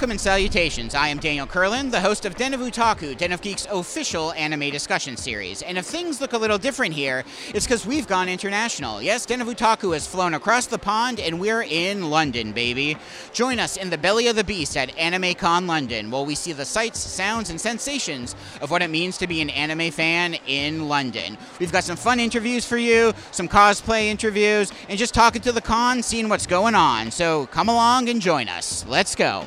welcome and salutations. I am Daniel Kurland, the host of Den of Otaku, Den of Geek's official anime discussion series. And if things look a little different here, it's because we've gone international. Yes, Den of Otaku has flown across the pond, and we're in London, baby. Join us in the belly of the beast at AnimeCon London, while we see the sights, sounds, and sensations of what it means to be an anime fan in London. We've got some fun interviews for you, some cosplay interviews, and just talking to the con, seeing what's going on. So come along and join us. Let's go.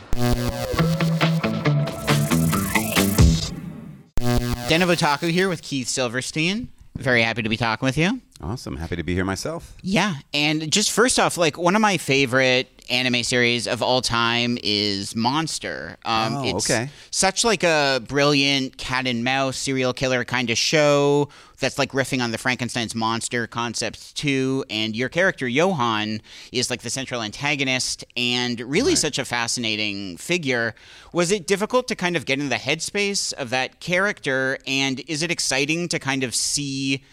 Den of Otaku here with Keith Silverstein. Very happy to be talking with you. Awesome. Happy to be here myself. Yeah, and just first off, like one of my favorite anime series of all time is Monster. Um, Oh, it's okay. Such like a brilliant cat and mouse serial killer kind of show that's like riffing on the Frankenstein's monster concept too. And your character Johann is like the central antagonist and really such a fascinating figure. Was it difficult to kind of get in the headspace of that character? And is it exciting to kind of see?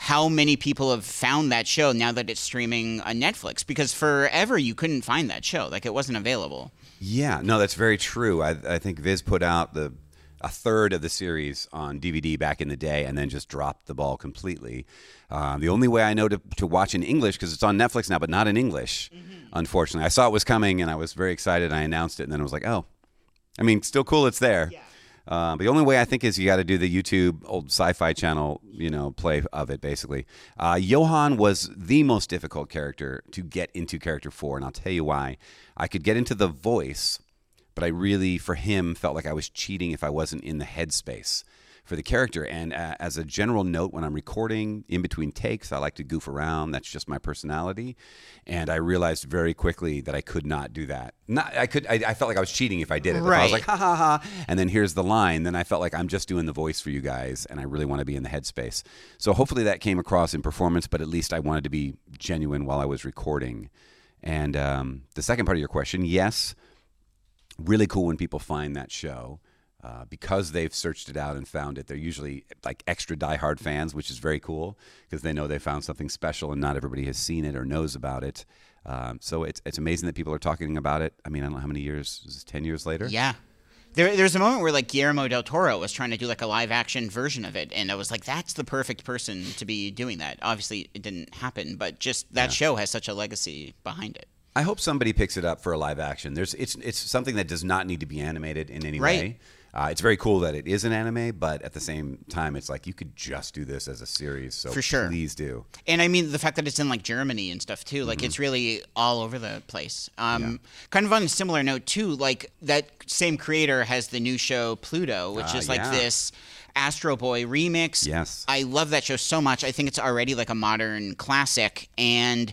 How many people have found that show now that it's streaming on Netflix because forever you couldn't find that show like it wasn't available. Yeah, no, that's very true. I, I think Viz put out the a third of the series on DVD back in the day, and then just dropped the ball completely. Uh, the only way I know to, to watch in English because it's on Netflix now, but not in English. Unfortunately, I saw it was coming, and I was very excited. I announced it, and then I was like, oh, I mean, still cool. It's there. Uh, but the only way I think is you got to do the YouTube old sci-fi channel, you know, play of it basically. Uh, Johan was the most difficult character to get into character for, and I'll tell you why. I could get into the voice, but I really, for him, felt like I was cheating if I wasn't in the headspace for the character. And uh, as a general note, when I'm recording in between takes, I like to goof around. That's just my personality. And I realized very quickly that I could not do that. Not, I could. I, I felt like I was cheating if I did it. If I was Right. like, ha ha ha. And then here's the line. Then I felt like I'm just doing the voice for you guys, and I really want to be in the headspace. So hopefully that came across in performance, but at least I wanted to be genuine while I was recording. And um, the second part of your question, yes, really cool when people find that show. Uh, because they've searched it out and found it, they're usually like extra diehard fans, which is very cool because they know they found something special and not everybody has seen it or knows about it. Um, so it's it's amazing that people are talking about it. I mean, I don't know how many years. Is this ten years later? Yeah. There, there's a moment where like Guillermo del Toro was trying to do like a live action version of it, and I was like, "That's the perfect person to be doing that." Obviously, it didn't happen, but just that show has such a legacy behind it. I hope somebody picks it up for a live action. There's it's it's something that does not need to be animated in any Right. way. Uh, it's very cool that it is an anime, but at the same time, it's like you could just do this as a series. So For sure. please do. And I mean the fact that it's in like Germany and stuff too, like it's really all over the place. Um, Kind of on a similar note too, like that same creator has the new show Pluto, which Ah, is like yeah. this Astro Boy remix. Yes. I love that show so much. I think it's already like a modern classic and.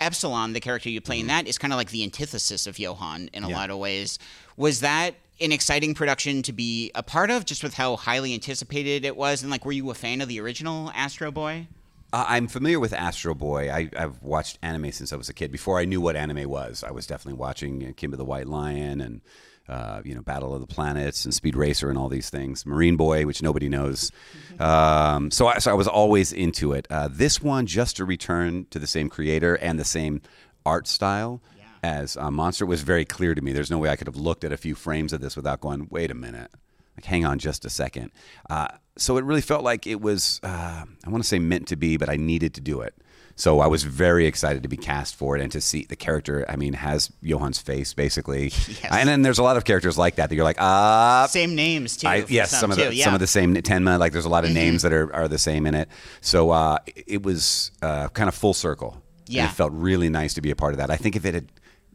Epsilon, the character you play in that, is kind of like the antithesis of Johann in a Mm-hmm. Yeah. lot of ways. Was that an exciting production to be a part of, just with how highly anticipated it was? And like, were you a fan of the original Astro Boy? Uh, I'm familiar with Astro Boy. I, I've watched anime since I was a kid. Before I knew what anime was, I was definitely watching Kimba the White Lion and uh, you know Battle of the Planets and Speed Racer and all these things. Marine Boy, which nobody knows. Um, so, I, so I was always into it. Uh, this one, just to return to the same creator and the same art style as uh, Monster, was very clear to me. There's no way I could have looked at a few frames of this without going, "Wait a minute." like hang on just a second uh, so it really felt like it was uh, i want to say meant to be but i needed to do it so i was very excited to be cast for it and to see the character i mean has johann's face basically yes. and then there's a lot of characters like that that you're like ah Same names too. I, yes, some, of the too, yeah. some of the same Tenma. Like there's a lot of names that are, are the same in it. So uh, it- was uh, kind of full circle. And Yeah. it felt really nice to be a part of that. I think if it had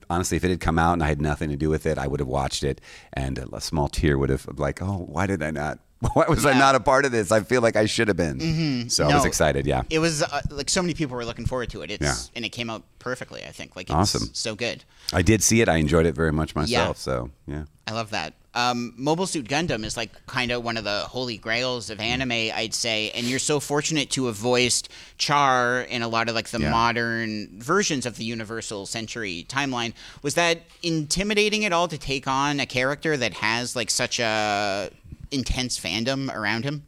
honestly, if it had come out and I had nothing to do with it, I would have watched it, and a small tear would have like, oh, why did I not? Why was I not a part of this? I feel like I should have been. So I was excited. Yeah. It was uh, like so many people were looking forward to it. It's Yeah. and it came out perfectly. I think like it's Awesome. so good. I did see it. I enjoyed it very much myself. Yeah. So yeah. I love that. Um, Mobile Suit Gundam is like kind of one of the holy grails of anime, I'd say. And you're so fortunate to have voiced Char in a lot of like the Yeah. modern versions of the Universal Century timeline. Was that intimidating at all to take on a character that has like such a intense fandom around him?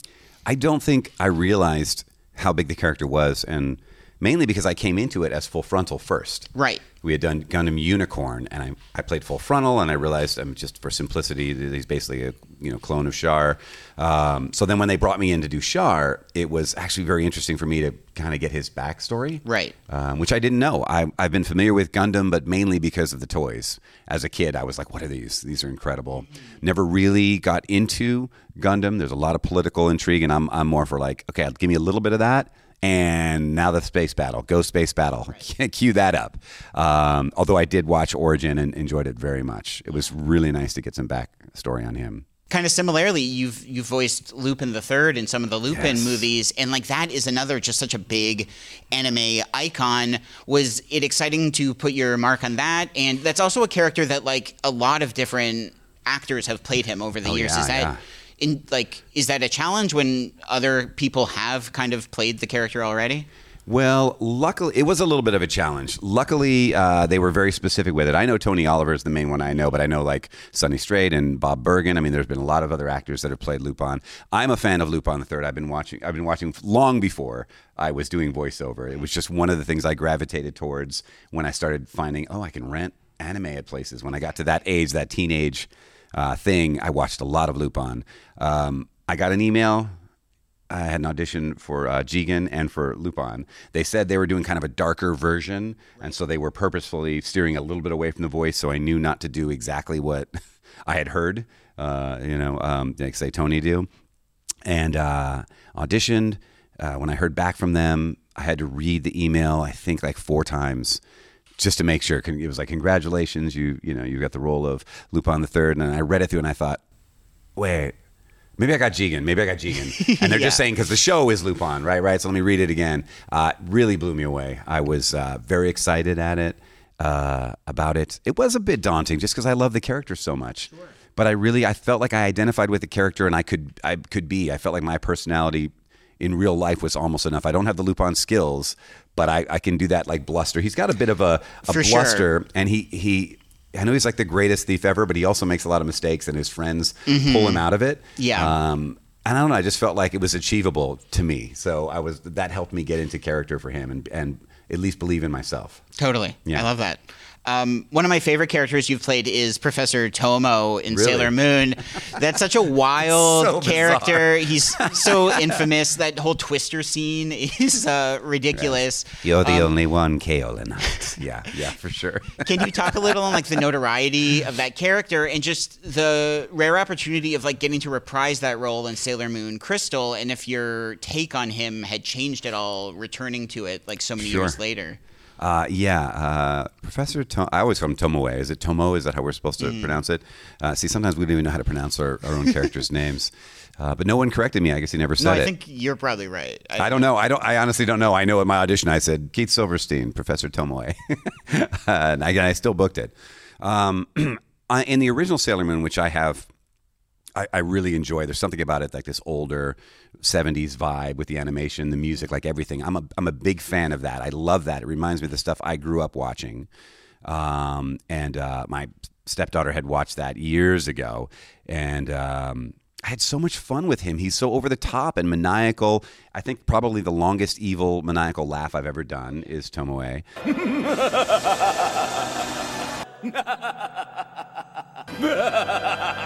I don't think I realized how big the character was and mainly because I came into it as full frontal first. Right. We had done Gundam Unicorn, and I, I played full frontal, and I realized I'm just for simplicity, he's basically a you know clone of Char. Um, so then when they brought me in to do Char, it was actually very interesting for me to kind of get his backstory, Right. Um, which I didn't know. I, I've been familiar with Gundam, but mainly because of the toys. As a kid, I was like, "What are these? These are incredible." Never really got into Gundam. There's a lot of political intrigue, and I'm I'm more for like, okay, give me a little bit of that and now the space battle, go space battle, cue that up. Um, although I did watch Origin and enjoyed it very much. It was really nice to get some backstory on him. Kind of similarly, you've you've voiced Lupin the Third in some of the Lupin Yes. movies, and like that is another just such a big anime icon. Was it exciting to put your mark on that? And that's also a character that like a lot of different actors have played him over the Oh, years. yeah, is that yeah. In like is that a challenge when other people have kind of played the character already? Well, luckily, it was a little bit of a challenge. Luckily, uh, they were very specific with it. I know Tony Oliver is the main one I know, but I know like Sonny Strait and Bob Bergen. I mean, there's been a lot of other actors that have played Lupin. I'm a fan of Lupin the Third. I've been watching. I've been watching long before I was doing voiceover. It was just one of the things I gravitated towards when I started finding, oh, I can rent anime at places. When I got to that age, that teenage uh, thing, I watched a lot of Lupin. Um, I got an email I had an audition for uh, Jigen and for Lupin. They said they were doing kind of a darker version, and so they were purposefully steering a little bit away from the voice. So I knew not to do exactly what I had heard, uh, you know, um, like say Tony do, and uh, auditioned. Uh, when I heard back from them, I had to read the email. I think like four times. Just to make sure, it was like congratulations, you you know you got the role of Lupin the Third, and I read it through and I thought, wait, maybe I got Jigen. Maybe I got Jigen. And they're just saying because the show is Lupin, right? Right. So let me read it again. Uh, really blew me away. I was uh, very excited at it uh, about it. It was a bit daunting just because I love the character so much. But I really I felt like I identified with the character and I could I could be. I felt like my personality in real life was almost enough. I don't have the Lupin skills, but I, I can do that like bluster. He's got a bit of a, a For sure. bluster and he he I know he's like the greatest thief ever, but he also makes a lot of mistakes, and his friends pull him out of it. Yeah. Um, and I don't know. I just felt like it was achievable to me, so I was that helped me get into character for him and and at least believe in myself. Totally. Yeah. I love that. Um, one of my favorite characters you've played is Professor Tomo in Really? Sailor Moon. That's such a wild So character. He's so infamous. That whole Twister scene is uh, ridiculous. You're the only one, Kaolinite. yeah, yeah, for sure. Can you talk a little on like the notoriety of that character and just the rare opportunity of like getting to reprise that role in Sailor Moon Crystal and if your take on him had changed at all returning to it like so many Sure. years later? Uh, yeah, uh, Professor. To- I always call him Tomoe. Is it Tomo? Is that how we're supposed to pronounce it? Uh, see, sometimes we don't even know how to pronounce our, our own characters' names. Uh, but no one corrected me. I guess he never said No, it. I think you're probably right. I don't know. I don't. I honestly don't know. I know at my audition I said Keith Silverstein, Professor Tomoe, and I, I still booked it. Um, in the original Sailor Moon, which I have, I, I really enjoy. There's something about it, like this older '70s vibe with the animation, the music, like everything. I'm a I'm a big fan of that. I love that. It reminds me of the stuff I grew up watching. Um, and uh, my stepdaughter had watched that years ago, and um, I had so much fun with him. He's so over the top and maniacal. I think probably the longest evil maniacal laugh I've ever done is Tomoe.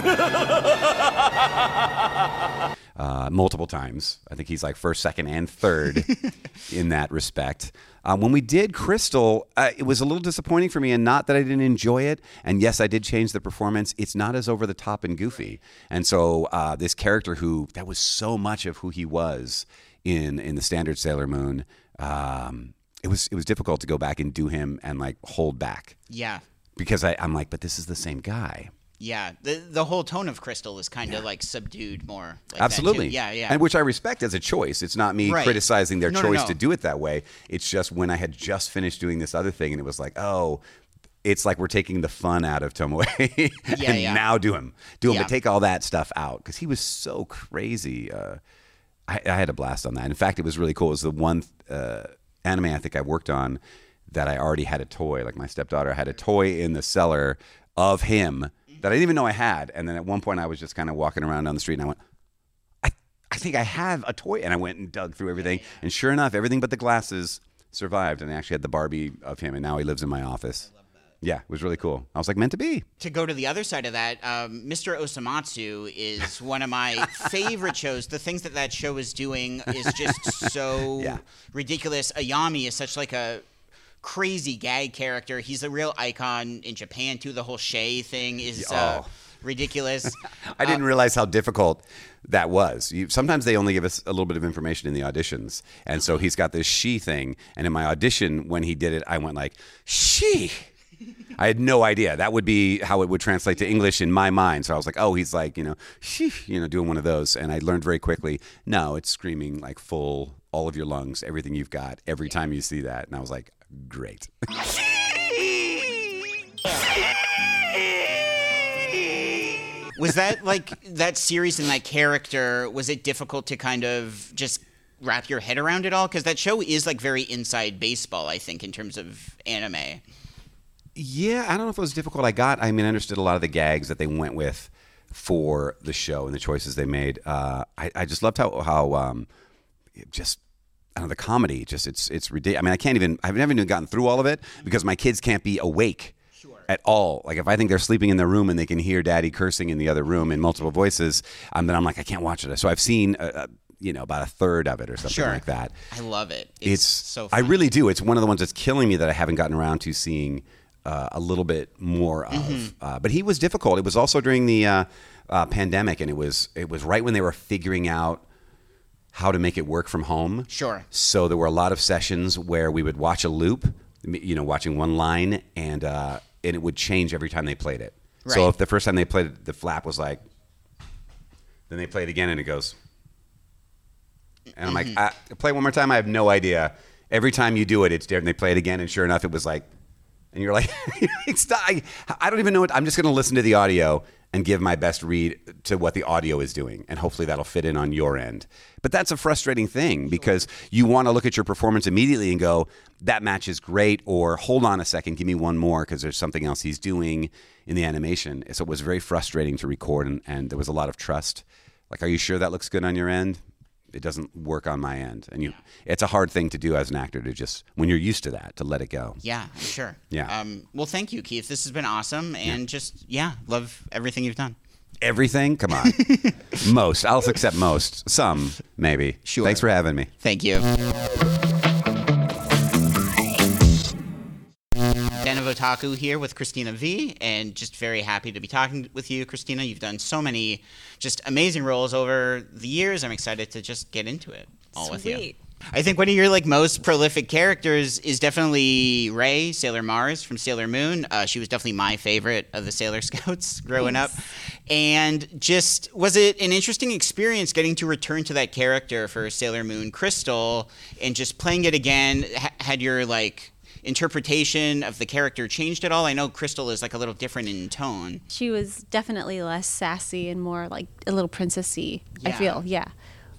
uh, multiple times. I think he's like first, second, and third in that respect. Um, when we did Crystal, uh, it was a little disappointing for me, and not that I didn't enjoy it. And yes, I did change the performance. It's not as over the top and goofy. And so uh, this character who that was so much of who he was in in the standard Sailor Moon. Um, it was it was difficult to go back and do him and like hold back Yeah. because I, I'm like, but this is the same guy. Yeah, the the whole tone of Crystal is kind of like subdued more. Like. Absolutely. Yeah, yeah. And which I respect as a choice. It's not me Right. criticizing their No, no, choice no. to do it that way. It's just when I had just finished doing this other thing and it was like, oh, it's like we're taking the fun out of Tomoe Yeah, and yeah. now do him. Do him, Yeah. but take all that stuff out because he was so crazy. Uh, I, I had a blast on that. In fact, it was really cool. It was the one uh, anime I think I worked on that I already had a toy. Like my stepdaughter had a toy in the cellar of him that I didn't even know I had. And then at one point I was just kind of walking around down the street and I went, I, I I think I have a toy. And I went and dug through everything. And sure enough, everything but the glasses survived. And I actually had the Barbie of him. And now he lives in my office. Yeah, it was really cool. I was like, meant to be. To go to the other side of that, um, Mr. Osomatsu is one of my favorite shows. The things that that show is doing is just so Yeah. ridiculous. Iyami is such like a crazy gag character. He's a real icon in Japan too. The whole Shay thing is uh, Oh. ridiculous. I didn't realize how difficult that was. You, sometimes they only give us a little bit of information in the auditions, and so he's got this she thing. And in my audition, when he did it, I went like she. I had no idea that would be how it would translate to English in my mind. So I was like, oh, he's like you know she, you know, doing one of those. And I learned very quickly. No, it's screaming like full, all of your lungs, everything you've got, every time you see that. And I was like, great. was that like that series and that character? Was it difficult to kind of just wrap your head around it all? Because that show is like very inside baseball. I think in terms of anime. Yeah, I don't know if it was difficult. I got, I mean, I understood a lot of the gags that they went with for the show and the choices they made. Uh, I, I just loved how, how um, just, I don't know, the comedy, just, it's, it's ridiculous. I mean, I can't even, I've never even gotten through all of it because my kids can't be awake at all. Like if I think they're sleeping in their room and they can hear daddy cursing in the other room in multiple voices, um, then I'm like, I can't watch it. So I've seen, uh, uh, you know, about a third of it or something Sure. like that I love it. It's, it's so. I really do. It's one of the ones that's killing me that I haven't gotten around to seeing uh, a little bit more of. Mm-hmm. Uh, but he was difficult. It was also during the uh, uh, pandemic, and it was it was right when they were figuring out how to make it work from home. Sure. So there were a lot of sessions where we would watch a loop, you know, watching one line, and uh, and it would change every time they played it. So if the first time they played it, the flap was like, then they play it again, and it goes. And I'm like, Mm-hmm. I, play one more time. I have no idea. Every time you do it, it's different. They play it again, and sure enough, it was like, and you're like, it's not, I, I don't even know what. I'm just going to listen to the audio and give my best read to what the audio is doing, and hopefully that'll fit in on your end. But that's a frustrating thing because you want to look at your performance immediately and go, that match is great, or hold on a second, give me one more because there's something else he's doing in the animation. So it was very frustrating to record, and, and there was a lot of trust. Like, are you sure that looks good on your end? It doesn't work on my end and you it's a hard thing to do as an actor to just when you're used to that to let it go Yeah, sure. Yeah. Um, well, thank you, Keith. This has been awesome, and just yeah, love everything you've done. everything come on most i'll accept most some maybe Sure. thanks for having me Thank you. Den of Otaku here with Cristina Vee, and just very happy to be talking with you, Cristina. You've done so many just amazing roles over the years. I'm excited to just get into it all with you. I think one of your like most prolific characters is definitely Rei Sailor Mars from Sailor Moon. Uh, she was definitely my favorite of the Sailor Scouts growing up, and just was it an interesting experience getting to return to that character for Sailor Moon Crystal and just playing it again? Ha- had your like interpretation of the character changed at all? I know Crystal is like a little different in tone. She was definitely less sassy and more like a little princessy. I feel, yeah.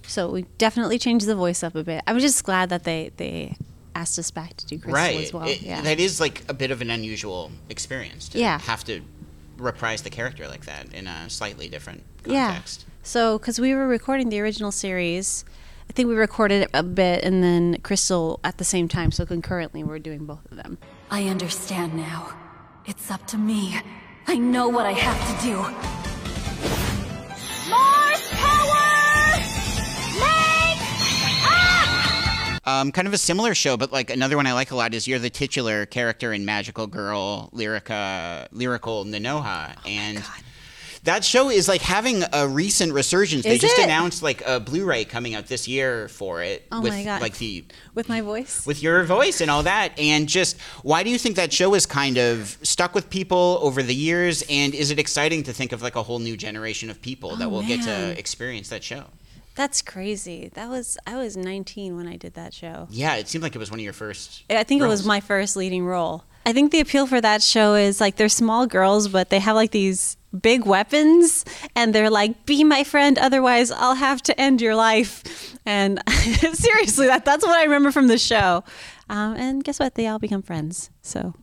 So we definitely changed the voice up a bit. I was just glad that they they asked us back to do Crystal right. as well. It- yeah. That is like a bit of an unusual experience to Yeah. have to reprise the character like that in a slightly different context. yeah. So because we were recording the original series, I think we recorded it a bit and then Crystal at the same time. So concurrently, we're doing both of them. I understand now. It's up to me. I know what I have to do. Mars power! Make! up! Um, kind of a similar show, but like another one I like a lot is you're the titular character in Magical Girl Lyrica, Lyrical Nanoha, Oh and that show is like having a recent resurgence. Is they just it? announced like a Blu-ray coming out this year for it. Oh with, my God. Like the With my voice. with your voice and all that, and just why do you think that show is kind of stuck with people over the years? And is it exciting to think of like a whole new generation of people that Oh, will get to experience that show? That's crazy. That was I was 19 when I did that show. Yeah, it seemed like it was one of your first. I think it was my first leading role. I think the appeal for that show is like they're small girls, but they have like these big weapons, and they're like, "Be my friend, otherwise I'll have to end your life." And seriously, that that's what I remember from the show. Um, and guess what? They all become friends. So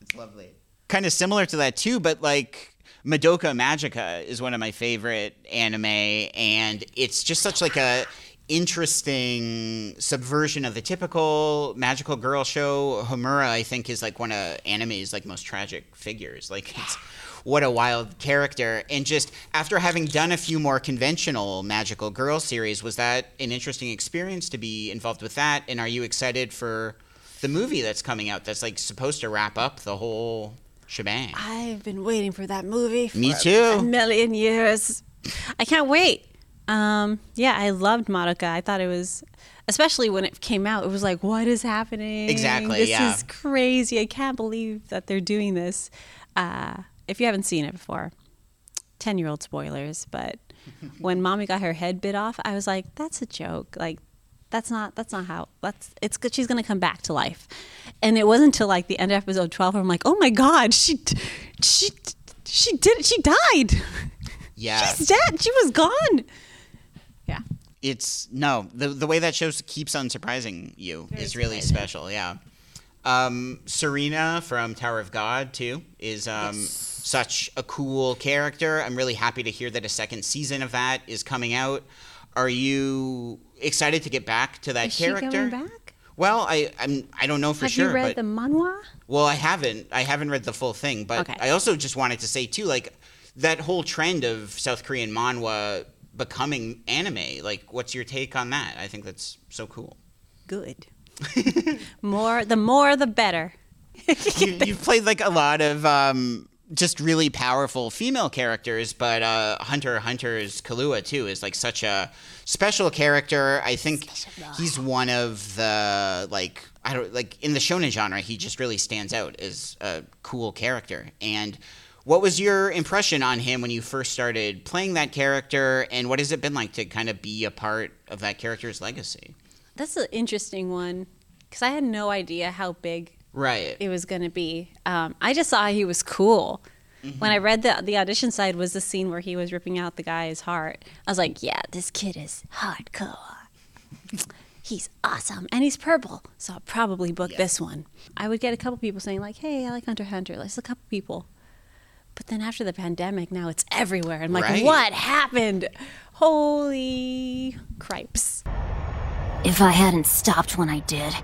it's Lovely. Kind of similar to that too, but like Madoka Magica is one of my favorite anime, and it's just such like a interesting subversion of the typical magical girl show. Homura, I think, is like one of anime's like most tragic figures. Like it's what a wild character. And just after having done a few more conventional magical girl series, was that an interesting experience to be involved with that? And are you excited for the movie that's coming out that's like supposed to wrap up the whole shebang? I've been waiting for that movie for Me a million years. I can't wait. Um, yeah, I loved Madoka. I thought it was, especially when it came out, it was like, what is happening? Exactly, This yeah. is crazy. I can't believe that they're doing this. Uh, if you haven't seen it before, 10 year old spoilers, but when Mami got her head bit off, I was like, that's a joke. Like, that's not that's not how that's it's good she's gonna come back to life and it wasn't until like the end of episode 12 where i'm like oh my god she she she did she died Yeah. she's dead she was gone yeah it's no the the way that show keeps on surprising you Very is really surprising. special. Yeah, um, Serena from Tower of God too is um, such a cool character. I'm really happy to hear that a second season of that is coming out. Are you excited to get back to that is she character? going back Well, I I'm I don't know for have sure, you read but the manhwa well, I haven't. I haven't read the full thing, but Okay. I also just wanted to say too, like that whole trend of South Korean manhwa becoming anime. Like, what's your take on that? I think that's so cool. good more the more the better you, you've played like a lot of um, just really powerful female characters, but uh, Hunter Hunter's Killua too is like such a special character. I think he's one of the like I don't like in the shonen genre. He just really stands out as a cool character. And what was your impression on him when you first started playing that character? And what has it been like to kind of be a part of that character's legacy? that's an interesting one because i had no idea how big Right. it was going to be. Um, I just saw he was cool. When I read the the audition side was the scene where he was ripping out the guy's heart. I was like, yeah, this kid is hardcore. He's awesome, and he's purple, so I'll probably book this one. I would get a couple people saying like, "Hey, I like Hunter Hunter." Just a couple people, but then after the pandemic, now it's everywhere. I'm like, Right. what happened? Holy cripes! If I hadn't stopped when I did,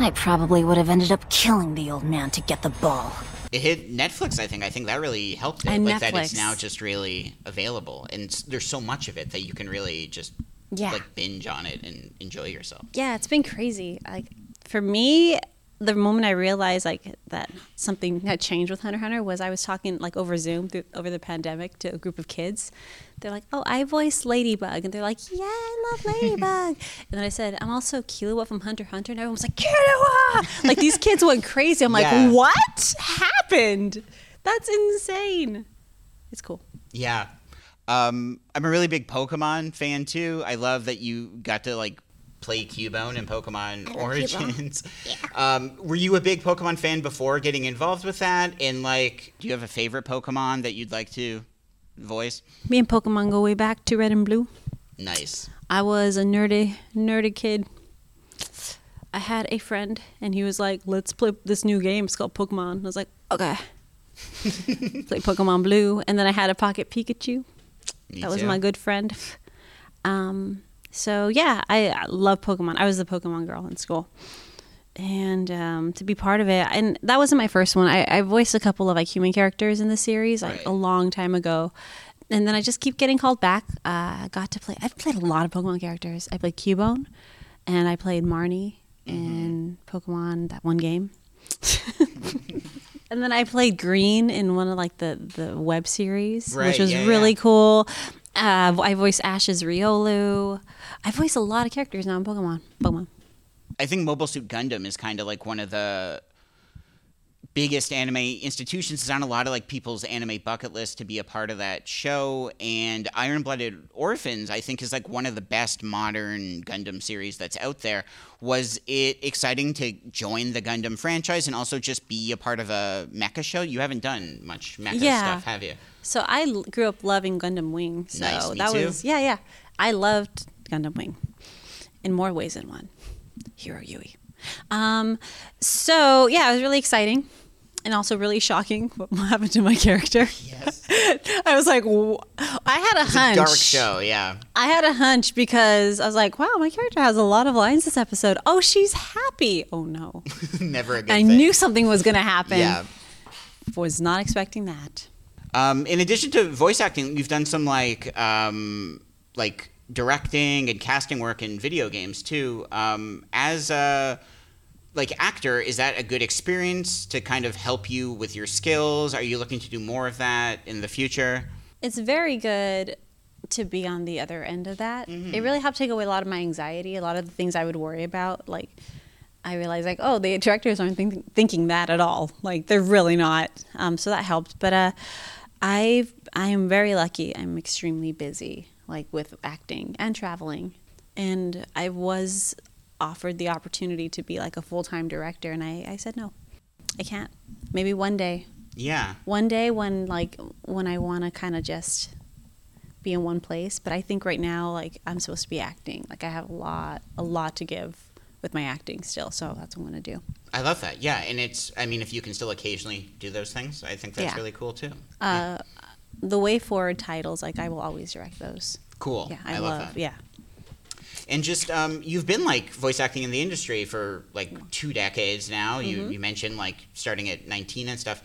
I probably would have ended up killing the old man to get the ball. It hit Netflix, I think. I think that really helped it. And like that it's Netflix. now just really available. And there's so much of it that you can really just Yeah. like binge on it and enjoy yourself. yeah, it's been crazy. Like for me, the moment I realized like that something had changed with Hunter Hunter was I was talking like over Zoom through, over the pandemic to a group of kids. They're like, "Oh, I voice Ladybug," and they're like, "Yeah, I love Ladybug." and then I said, "I'm also Killua from Hunter Hunter," and everyone's like, "Killua!" like these kids went crazy. I'm like, Yeah. "What happened? That's insane." It's cool. Yeah. Um, I'm a really big Pokemon fan too. I love that you got to like play Cubone in Pokemon Origins. Um, were you a big Pokemon fan before getting involved with that? And like, do you have a favorite Pokemon that you'd like to voice? Me and Pokemon go way back to Red and Blue. Nice. I was a nerdy, nerdy kid. I had a friend, and he was like, "Let's play this new game. It's called Pokemon." I was like, "Okay." play Pokemon Blue, and then I had a Pocket Pikachu. Me that was too. my good friend. Um, so yeah, I, I love Pokemon. I was the Pokemon girl in school, and um, to be part of it, and that wasn't my first one. I, I voiced a couple of like human characters in the series like Right. a long time ago, and then I just keep getting called back. Uh, I got to play. I've played a lot of Pokemon characters. I played Cubone, and I played Marnie Mm-hmm. in Pokemon that one game. And then I played Green in one of like the the web series, Right, which was yeah, really yeah. cool. Uh, I voice Ash's Riolu. I voiced a lot of characters now in Pokemon. Pokemon. I think Mobile Suit Gundam is kind of like one of the biggest anime institutions. It's on a lot of like people's anime bucket list to be a part of that show. And Iron Blooded Orphans, I think, is like one of the best modern Gundam series that's out there. Was it exciting to join the Gundam franchise and also just be a part of a mecha show? You haven't done much mecha Yeah. stuff, have you? So I l- grew up loving Gundam Wing. So Nice, that too. was yeah, yeah. I loved Gundam Wing in more ways than one. Heero Yuy. Um, so yeah, it was really exciting. And also really shocking what happened to my character. Yes. I was like, w- I had a It's a hunch. dark show, yeah. I had a hunch because I was like, wow, my character has a lot of lines this episode. Oh, she's happy. Oh no. Never a good I thing. knew something was going to happen. Yeah. Was not expecting that. Um, in addition to voice acting, you've done some like um, like directing and casting work in video games too. Um, as a like actor, is that a good experience to kind of help you with your skills? Are you looking to do more of that in the future? It's very good to be on the other end of that. It really helped take away a lot of my anxiety, a lot of the things I would worry about. Like, I realized, like, oh, the directors aren't think- thinking that at all. Like, they're really not. Um, so that helped. But uh, I I am very lucky. I'm extremely busy, like with acting and traveling, and I was offered the opportunity to be like a full time director, and I, I said no, I can't. Maybe one day Yeah. one day when like when I want to kind of just be in one place. But I think right now like I'm supposed to be acting. Like I have a lot a lot to give with my acting still. So that's what I'm gonna do. I love that. Yeah, and it's I mean if you can still occasionally do those things, I think that's Yeah. really cool too. Uh, the WayForward titles like I will always direct those. Cool. Yeah, I, I love love. that. Yeah. And just um, you've been like voice acting in the industry for like two decades now. You Mm-hmm. you mentioned like starting at 19 and stuff.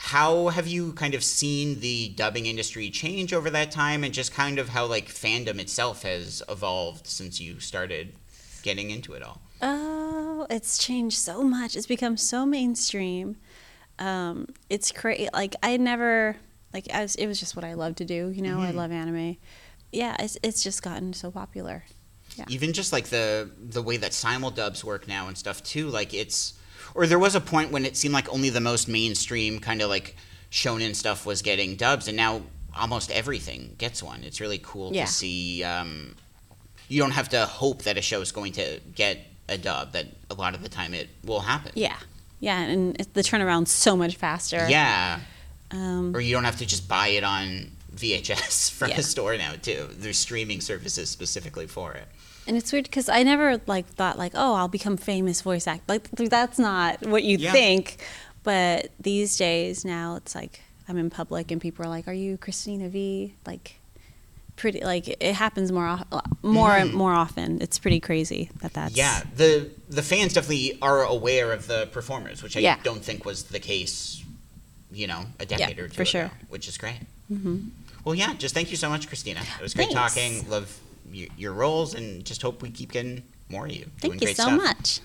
How have you kind of seen the dubbing industry change over that time, and just kind of how like fandom itself has evolved since you started getting into it all? Oh, it's changed so much. It's become so mainstream. Um, it's crazy. Like I never like I was, it was just what I love to do. You know, I love anime. Yeah, it's it's just gotten so popular. Yeah. even just like the the way that simuldubs work now and stuff too like it's or there was a point when it seemed like only the most mainstream kind of like shonen stuff was getting dubs and now almost everything gets one it's really cool Yeah. to see um, you don't have to hope that a show is going to get a dub that a lot of the time it will happen Yeah, yeah, and the turnaround's so much faster. yeah Um, or you don't have to just buy it on VHS from Yeah. a store now too there's streaming services specifically for it and it's weird because I never like thought like, oh, I'll become famous voice act. Like that's not what you Yeah. think. But these days now, it's like I'm in public and people are like, "Are you Cristina Vee?" Like, pretty like it happens more more Mhm. more often. It's pretty crazy that that's Yeah, the the fans definitely are aware of the performers, which I Yeah. don't think was the case, you know, a decade or two for ago, sure. which is great. Mm-hmm. Well, yeah, just thank you so much, Cristina. It was great Thanks. talking. Love your, your roles, and just hope we keep getting more of you. doing Thank you great so stuff. much.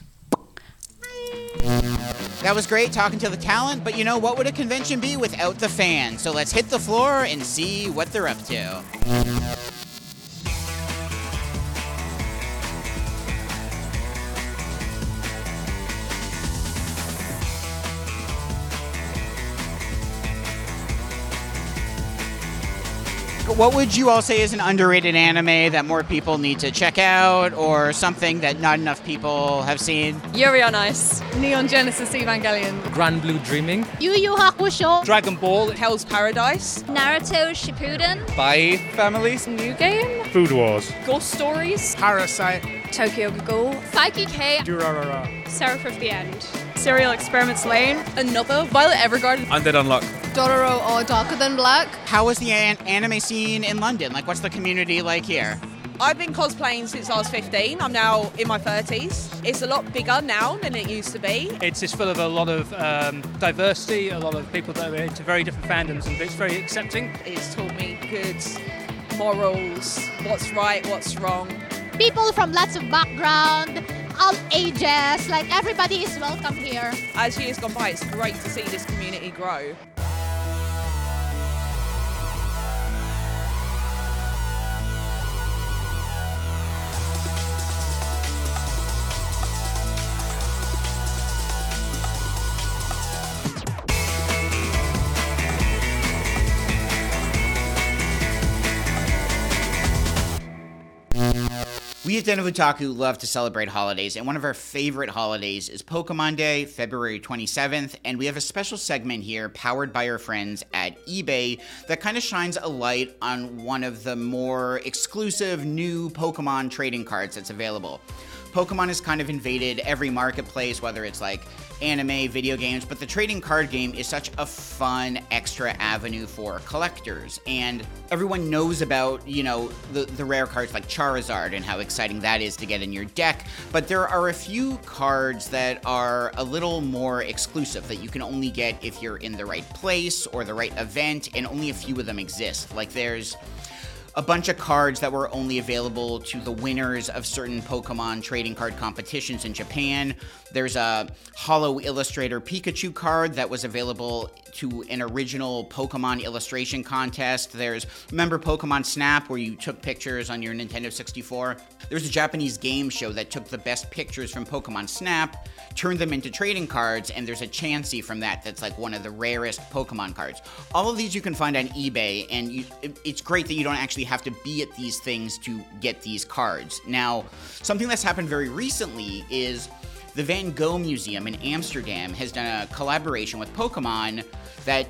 That was great talking to the talent, but you know what would a convention be without the fans? So let's hit the floor and see what they're up to. What would you all say is an underrated anime that more people need to check out, or something that not enough people have seen? Yuri on Ice, Neon Genesis Evangelion, Grand Blue Dreaming, Yu Yu Hakusho, Dragon Ball, Hell's Paradise, Naruto Shippuden, Spy Families, New Game, Food Wars. Ghost Stories, Parasyte. Tokyo Ghoul, Saiki K, Durarara. Seraph of the End. Serial Experiments Lain, another Violet Evergarden, Undead Unluck. Dororo or Darker Than Black. How is the an- anime scene in London? Like, what's the community like here? I've been cosplaying since I was 15. I'm now in my 30s. It's a lot bigger now than it used to be. It's just full of a lot of um, diversity, a lot of people that are into very different fandoms, and it's very accepting. It's taught me good morals, what's right, what's wrong. People from lots of background, all ages, like everybody is welcome here. As years gone by, it's great to see this community grow. We at of Otaku love to celebrate holidays, and one of our favorite holidays is Pokemon Day, February 27th, and we have a special segment here powered by our friends at eBay that kind of shines a light on one of the more exclusive new Pokemon trading cards that's available. Pokemon has kind of invaded every marketplace, whether it's like anime, video games, but the trading card game is such a fun extra avenue for collectors. And everyone knows about, you know, the, the rare cards like Charizard and how exciting that is to get in your deck. But there are a few cards that are a little more exclusive that you can only get if you're in the right place or the right event, and only a few of them exist. Like there's a bunch of cards that were only available to the winners of certain Pokemon trading card competitions in Japan. There's a Holo Illustrator Pikachu card that was available to an original Pokemon illustration contest. There's remember Pokemon Snap where you took pictures on your Nintendo 64. There's a Japanese game show that took the best pictures from Pokemon Snap, turned them into trading cards, and there's a Chansey from that that's like one of the rarest Pokemon cards. All of these you can find on eBay, and you, it, it's great that you don't actually have to be at these things to get these cards. Now, something that's happened very recently is the Van Gogh Museum in Amsterdam has done a collaboration with Pokemon that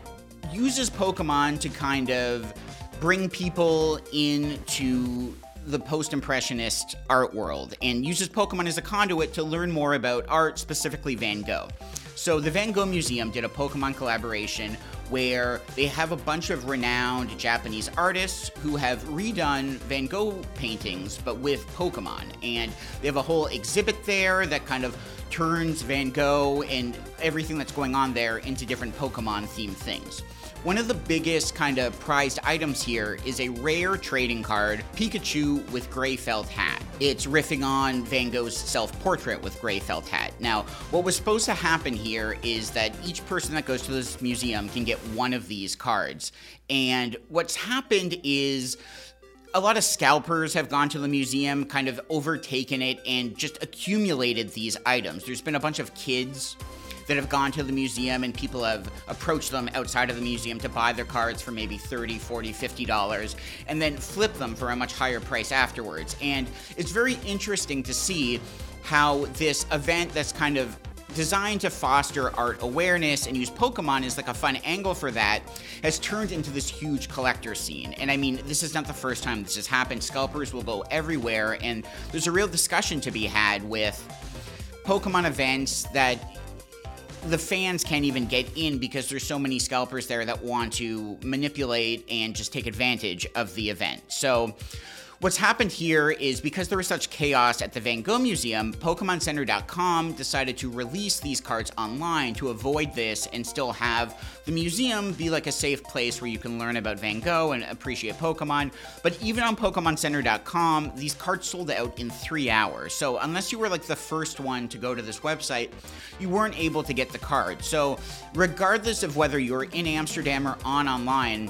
uses Pokemon to kind of bring people into the post impressionist art world and uses Pokemon as a conduit to learn more about art, specifically Van Gogh. So, the Van Gogh Museum did a Pokemon collaboration where they have a bunch of renowned Japanese artists who have redone Van Gogh paintings, but with Pokemon. And they have a whole exhibit there that kind of turns Van Gogh and everything that's going on there into different Pokemon themed things. One of the biggest kind of prized items here is a rare trading card, Pikachu with gray felt hat. It's riffing on Van Gogh's self portrait with gray felt hat. Now, what was supposed to happen here is that each person that goes to this museum can get one of these cards. And what's happened is a lot of scalpers have gone to the museum, kind of overtaken it, and just accumulated these items. There's been a bunch of kids that have gone to the museum and people have approached them outside of the museum to buy their cards for maybe 30 40 50 dollars and then flip them for a much higher price afterwards and it's very interesting to see how this event that's kind of designed to foster art awareness and use Pokemon as like a fun angle for that, has turned into this huge collector scene. And I mean, this is not the first time this has happened. Scalpers will go everywhere, and there's a real discussion to be had with Pokemon events that the fans can't even get in because there's so many scalpers there that want to manipulate and just take advantage of the event. So What's happened here is because there was such chaos at the Van Gogh Museum, PokemonCenter.com decided to release these cards online to avoid this and still have the museum be like a safe place where you can learn about Van Gogh and appreciate Pokemon. But even on PokemonCenter.com, these cards sold out in three hours. So unless you were like the first one to go to this website, you weren't able to get the card. So regardless of whether you're in Amsterdam or on online,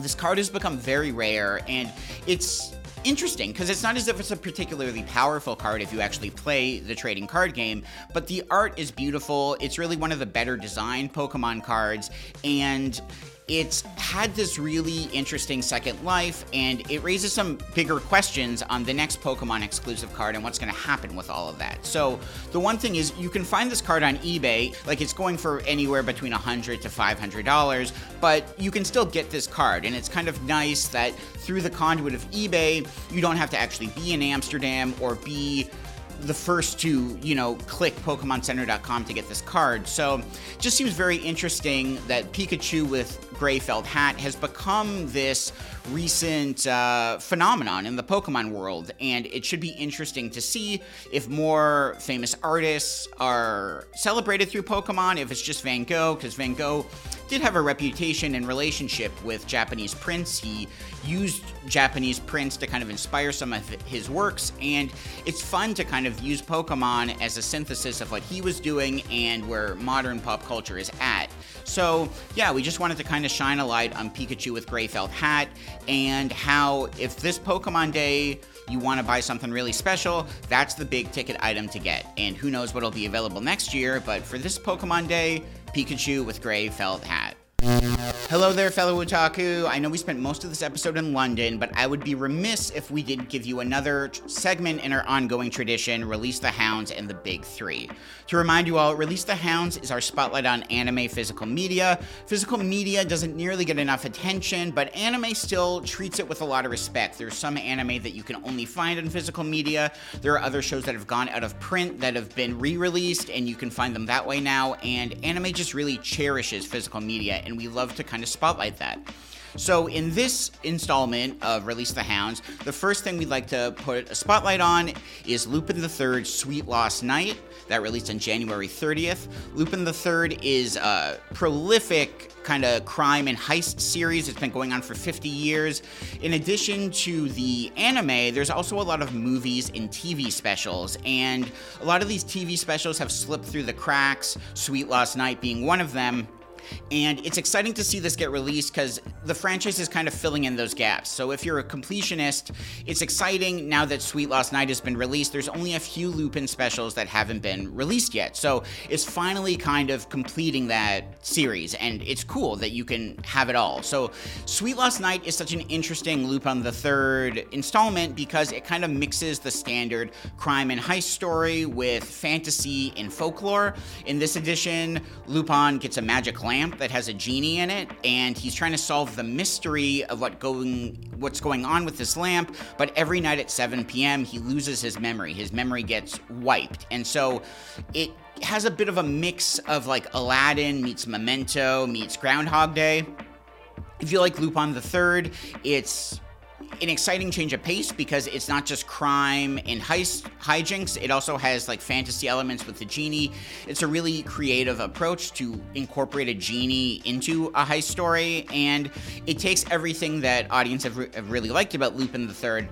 this card has become very rare and it's interesting because it's not as if it's a particularly powerful card if you actually play the trading card game, but the art is beautiful. It's really one of the better designed Pokemon cards, and it's had this really interesting second life, and it raises some bigger questions on the next Pokemon exclusive card and what's going to happen with all of that. So, the one thing is, you can find this card on eBay, like it's going for anywhere between 100 to $500, but you can still get this card, and it's kind of nice that through the conduit of eBay, you don't have to actually be in Amsterdam or be the first to, you know, click PokemonCenter.com to get this card. So, just seems very interesting that Pikachu with gray felt hat has become this recent uh, phenomenon in the Pokemon world, and it should be interesting to see if more famous artists are celebrated through Pokemon, if it's just Van Gogh, because Van Gogh did have a reputation and relationship with Japanese prints. He used Japanese prints to kind of inspire some of his works, and it's fun to kind of use Pokemon as a synthesis of what he was doing and where modern pop culture is at. So, yeah, we just wanted to kind of shine a light on Pikachu with gray felt hat and how if this Pokemon Day you want to buy something really special, that's the big ticket item to get. And who knows what'll be available next year, but for this Pokemon Day, Pikachu with gray felt hat. Hello there, fellow otaku. I know we spent most of this episode in London, but I would be remiss if we didn't give you another t- segment in our ongoing tradition Release the Hounds and the Big Three. To remind you all, Release the Hounds is our spotlight on anime physical media. Physical media doesn't nearly get enough attention, but anime still treats it with a lot of respect. There's some anime that you can only find in physical media. There are other shows that have gone out of print that have been re released, and you can find them that way now. And anime just really cherishes physical media, and we love to kind of spotlight that. So, in this installment of Release the Hounds, the first thing we'd like to put a spotlight on is Lupin the Third Sweet Lost Night, that released on January 30th. Lupin the Third is a prolific kind of crime and heist series. It's been going on for 50 years. In addition to the anime, there's also a lot of movies and TV specials, and a lot of these TV specials have slipped through the cracks, Sweet Lost Night being one of them. And it's exciting to see this get released because the franchise is kind of filling in those gaps. So if you're a completionist, it's exciting now that Sweet Lost Night has been released. There's only a few Lupin specials that haven't been released yet. So it's finally kind of completing that series. And it's cool that you can have it all. So Sweet Lost Night is such an interesting Lupin the Third installment because it kind of mixes the standard crime and heist story with fantasy and folklore. In this edition, Lupin gets a magic lamp that has a genie in it, and he's trying to solve the mystery of what going what's going on with this lamp. But every night at 7 p.m., he loses his memory. His memory gets wiped, and so it has a bit of a mix of like Aladdin meets Memento meets Groundhog Day. If you like Lupin the Third, it's an exciting change of pace because it's not just crime and heist hijinks. It also has like fantasy elements with the genie. It's a really creative approach to incorporate a genie into a heist story and it takes everything that audience have, re- have really liked about lupin the third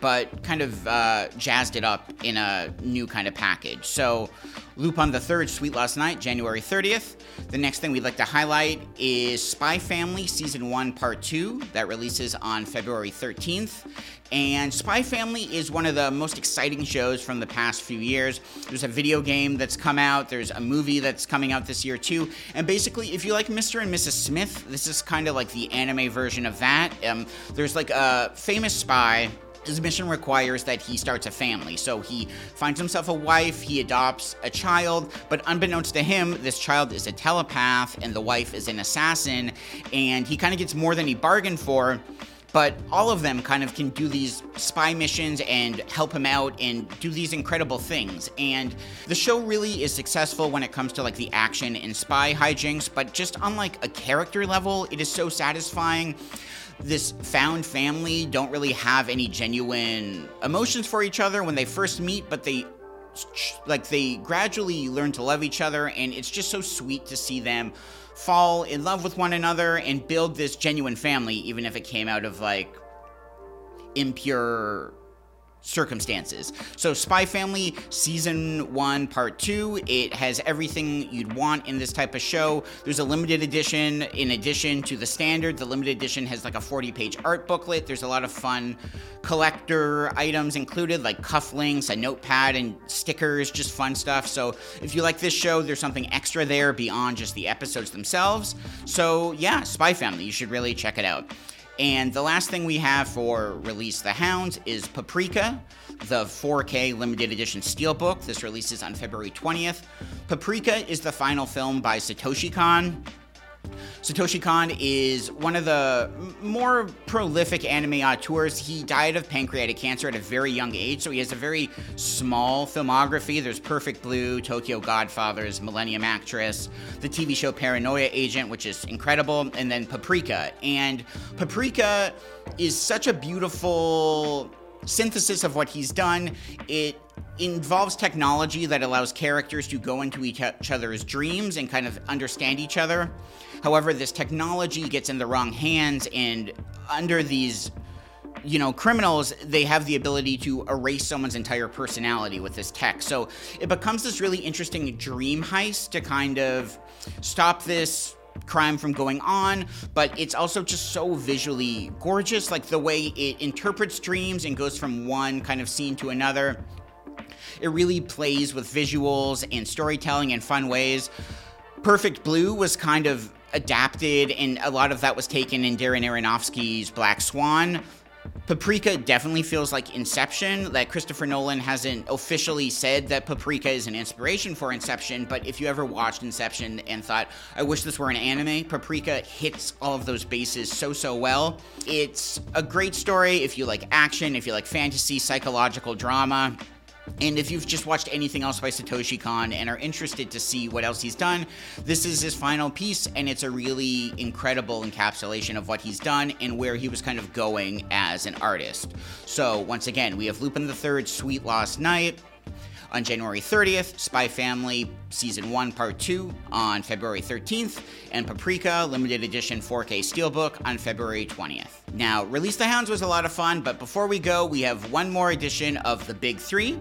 but kind of uh, jazzed it up in a new kind of package. So, Lupin the Third, Sweet Lost Night, January 30th. The next thing we'd like to highlight is Spy Family Season 1, Part 2, that releases on February 13th. And Spy Family is one of the most exciting shows from the past few years. There's a video game that's come out, there's a movie that's coming out this year too. And basically, if you like Mr. and Mrs. Smith, this is kind of like the anime version of that. Um, there's like a famous spy his mission requires that he starts a family. So he finds himself a wife, he adopts a child, but unbeknownst to him, this child is a telepath and the wife is an assassin, and he kind of gets more than he bargained for. But all of them kind of can do these spy missions and help him out and do these incredible things. And the show really is successful when it comes to like the action and spy hijinks, but just on like a character level, it is so satisfying this found family don't really have any genuine emotions for each other when they first meet, but they like they gradually learn to love each other and it's just so sweet to see them fall in love with one another and build this genuine family even if it came out of like impure circumstances. So, Spy Family Season 1, Part 2, it has everything you'd want in this type of show. There's a limited edition in addition to the standard. The limited edition has like a 40 page art booklet. There's a lot of fun collector items included, like cufflinks, a notepad, and stickers, just fun stuff. So, if you like this show, there's something extra there beyond just the episodes themselves. So, yeah, Spy Family, you should really check it out. And the last thing we have for Release the Hounds is Paprika, the 4K limited edition steelbook. This releases on February 20th. Paprika is the final film by Satoshi Kon. Satoshi Kon is one of the more prolific anime auteurs. He died of pancreatic cancer at a very young age, so he has a very small filmography. There's Perfect Blue, Tokyo Godfathers, Millennium Actress, the TV show Paranoia Agent, which is incredible, and then Paprika. And Paprika is such a beautiful synthesis of what he's done. It involves technology that allows characters to go into each other's dreams and kind of understand each other. However, this technology gets in the wrong hands, and under these you know, criminals, they have the ability to erase someone's entire personality with this tech. So it becomes this really interesting dream heist to kind of stop this crime from going on, but it's also just so visually gorgeous, like the way it interprets dreams and goes from one kind of scene to another. It really plays with visuals and storytelling in fun ways. Perfect Blue was kind of adapted, and a lot of that was taken in Darren Aronofsky's Black Swan. Paprika definitely feels like Inception. That Christopher Nolan hasn't officially said that Paprika is an inspiration for Inception, but if you ever watched Inception and thought, I wish this were an anime, Paprika hits all of those bases so, so well. It's a great story if you like action, if you like fantasy, psychological drama. And if you've just watched anything else by Satoshi Kon and are interested to see what else he's done, this is his final piece, and it's a really incredible encapsulation of what he's done and where he was kind of going as an artist. So, once again, we have Lupin III Sweet Lost Night. On January 30th, Spy Family Season 1 Part 2 on February 13th, and Paprika Limited Edition 4K Steelbook on February 20th. Now, Release the Hounds was a lot of fun, but before we go, we have one more edition of The Big Three.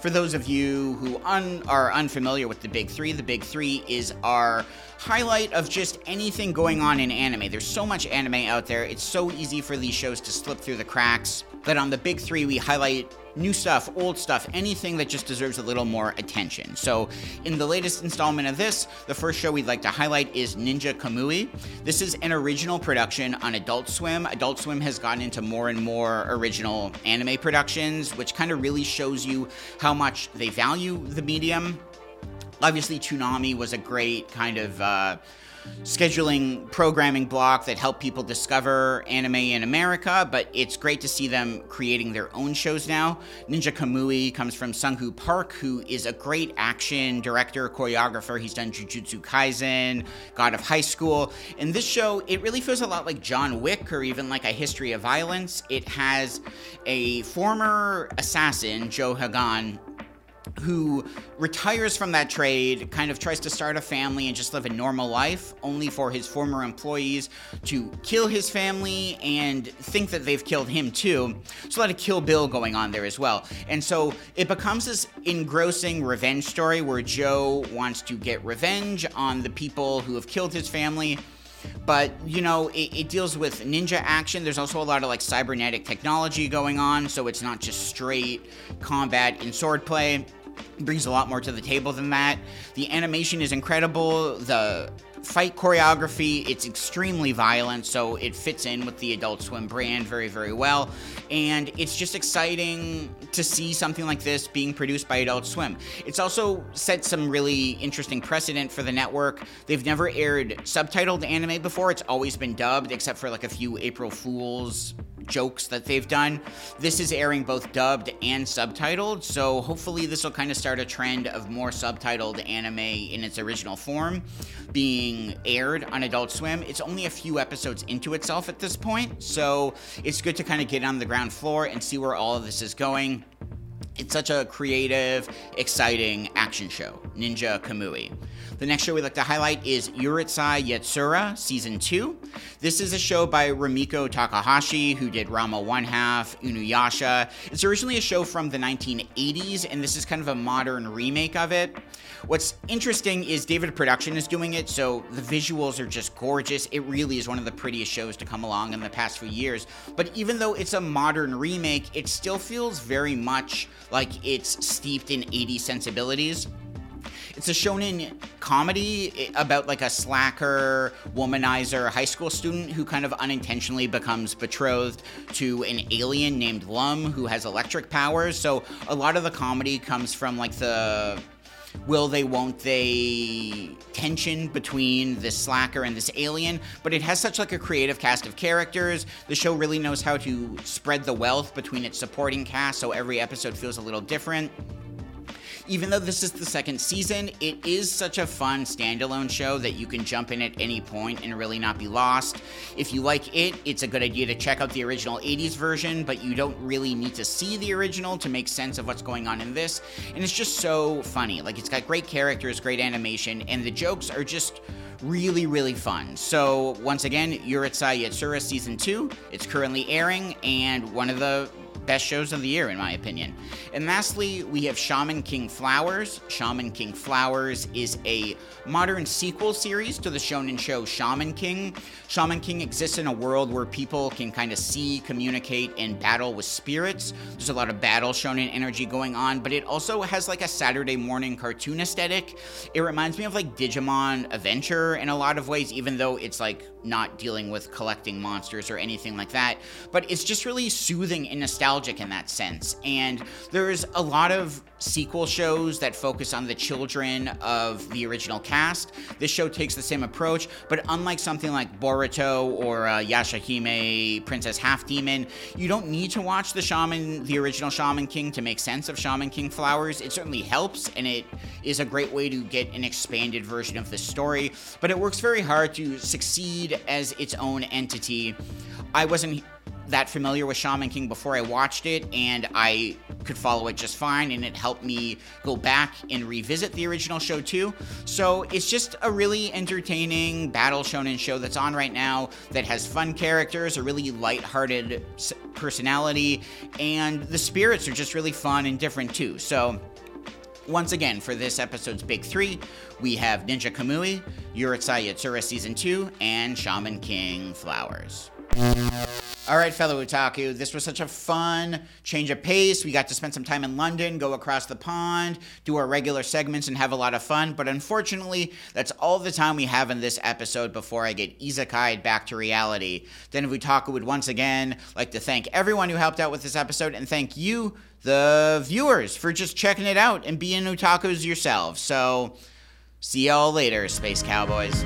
For those of you who un- are unfamiliar with The Big Three, The Big Three is our highlight of just anything going on in anime. There's so much anime out there, it's so easy for these shows to slip through the cracks that on The Big Three, we highlight new stuff, old stuff, anything that just deserves a little more attention. So, in the latest installment of this, the first show we'd like to highlight is Ninja Kamui. This is an original production on Adult Swim. Adult Swim has gotten into more and more original anime productions, which kind of really shows you how much they value the medium. Obviously, Toonami was a great kind of. Uh, scheduling programming block that help people discover anime in America, but it's great to see them creating their own shows now. Ninja Kamui comes from Sung Park, who is a great action director, choreographer. He's done Jujutsu Kaisen, God of High School. In this show, it really feels a lot like John Wick or even like a history of violence. It has a former assassin, Joe Higan, who retires from that trade, kind of tries to start a family and just live a normal life, only for his former employees to kill his family and think that they've killed him too. So a lot of Kill Bill going on there as well. And so it becomes this engrossing revenge story where Joe wants to get revenge on the people who have killed his family but you know it, it, deals with ninja action. There's also a lot of like cybernetic technology going on so it's not just straight combat and swordplay. Brings a lot more to the table than that. The animation is incredible. The fight choreography it's extremely violent so it fits in with the adult swim brand very very well and it's just exciting to see something like this being produced by adult swim. It's also set some really interesting precedent for the network. They've never aired subtitled anime before. It's always been dubbed except for like a few april fools jokes that they've done. This is airing both dubbed and subtitled, so hopefully this will kind of start a trend of more subtitled anime in its original form being aired on Adult Swim. It's only a few episodes into itself at this point, so it's good to kind of get on the ground floor and see where all of this is going. It's such a creative, exciting action show, Ninja Kamui. The next show we'd like to highlight is Urusei Yatsura Season 2. This is a show by Rumiko Takahashi, who did Ranma 1 Half, Inuyasha. It's originally a show from the 1980s, and this is kind of a modern remake of it. What's interesting is David Production is doing it, so the visuals are just gorgeous. It really is one of the prettiest shows to come along in the past few years. But even though it's a modern remake, it still feels very much like it's steeped in 80s sensibilities. It's a shonen comedy eh, about like a slacker, womanizer high school student who kind of unintentionally becomes betrothed to an alien named Lum who has electric powers. So a lot of the comedy comes from like the will they, won't they tension between this slacker and this alien, but it has such like a creative cast of characters. The show really knows how to spread the wealth between its supporting cast, so every episode feels a little different even though this is the second season, it is such a fun standalone show that you can jump in at any point and really not be lost. If you like it, it's a good idea to check out the original 80s version, but you don't really need to see the original to make sense of what's going on in this. And it's just so funny. Like, it's got great characters, great animation, and the jokes are just really, really fun. So, once again, Urusei Yatsura Season 2, it's currently airing, and one of the best shows of the year, in my opinion. And lastly, we have Shaman King Flowers. Shaman King Flowers is a modern sequel series to the shonen show Shaman King. Shaman King exists in a world where people can kind of see, communicate, and battle with spirits. There's a lot of battle shonen energy going on, but it also has like a Saturday morning cartoon aesthetic. It reminds me of like Digimon Adventure in a lot of ways, even though it's like not dealing with collecting monsters or anything like that. But it's just really soothing and nostalgic in that sense. And there's a lot of sequel shows that focus on the children of the original cast. This show takes the same approach, but unlike something like Boruto or uh, Yashahime Princess Half Demon, you don't need to watch the Shaman, the original Shaman King, to make sense of Shaman King Flowers. It certainly helps, and it is a great way to get an expanded version of the story, but it works very hard to succeed as its own entity. I wasn't that familiar with Shaman King before I watched it, and I could follow it just fine, and it helped me go back and revisit the original show too. So it's just a really entertaining battle shonen show that's on right now that has fun characters, a really light-hearted personality, and the spirits are just really fun and different too. So once again, for this episode's big three, we have Ninja Kamui, Urusei Yatsura Season 2, and Shaman King Flowers. All right, fellow otaku, this was such a fun change of pace. We got to spend some time in London, go across the pond, do our regular segments, and have a lot of fun. But unfortunately, that's all the time we have in this episode before I get isekai back to reality. Den of Otaku would once again like to thank everyone who helped out with this episode, and thank you, the viewers, for just checking it out and being otakus yourselves. So, see y'all later, Space Cowboys.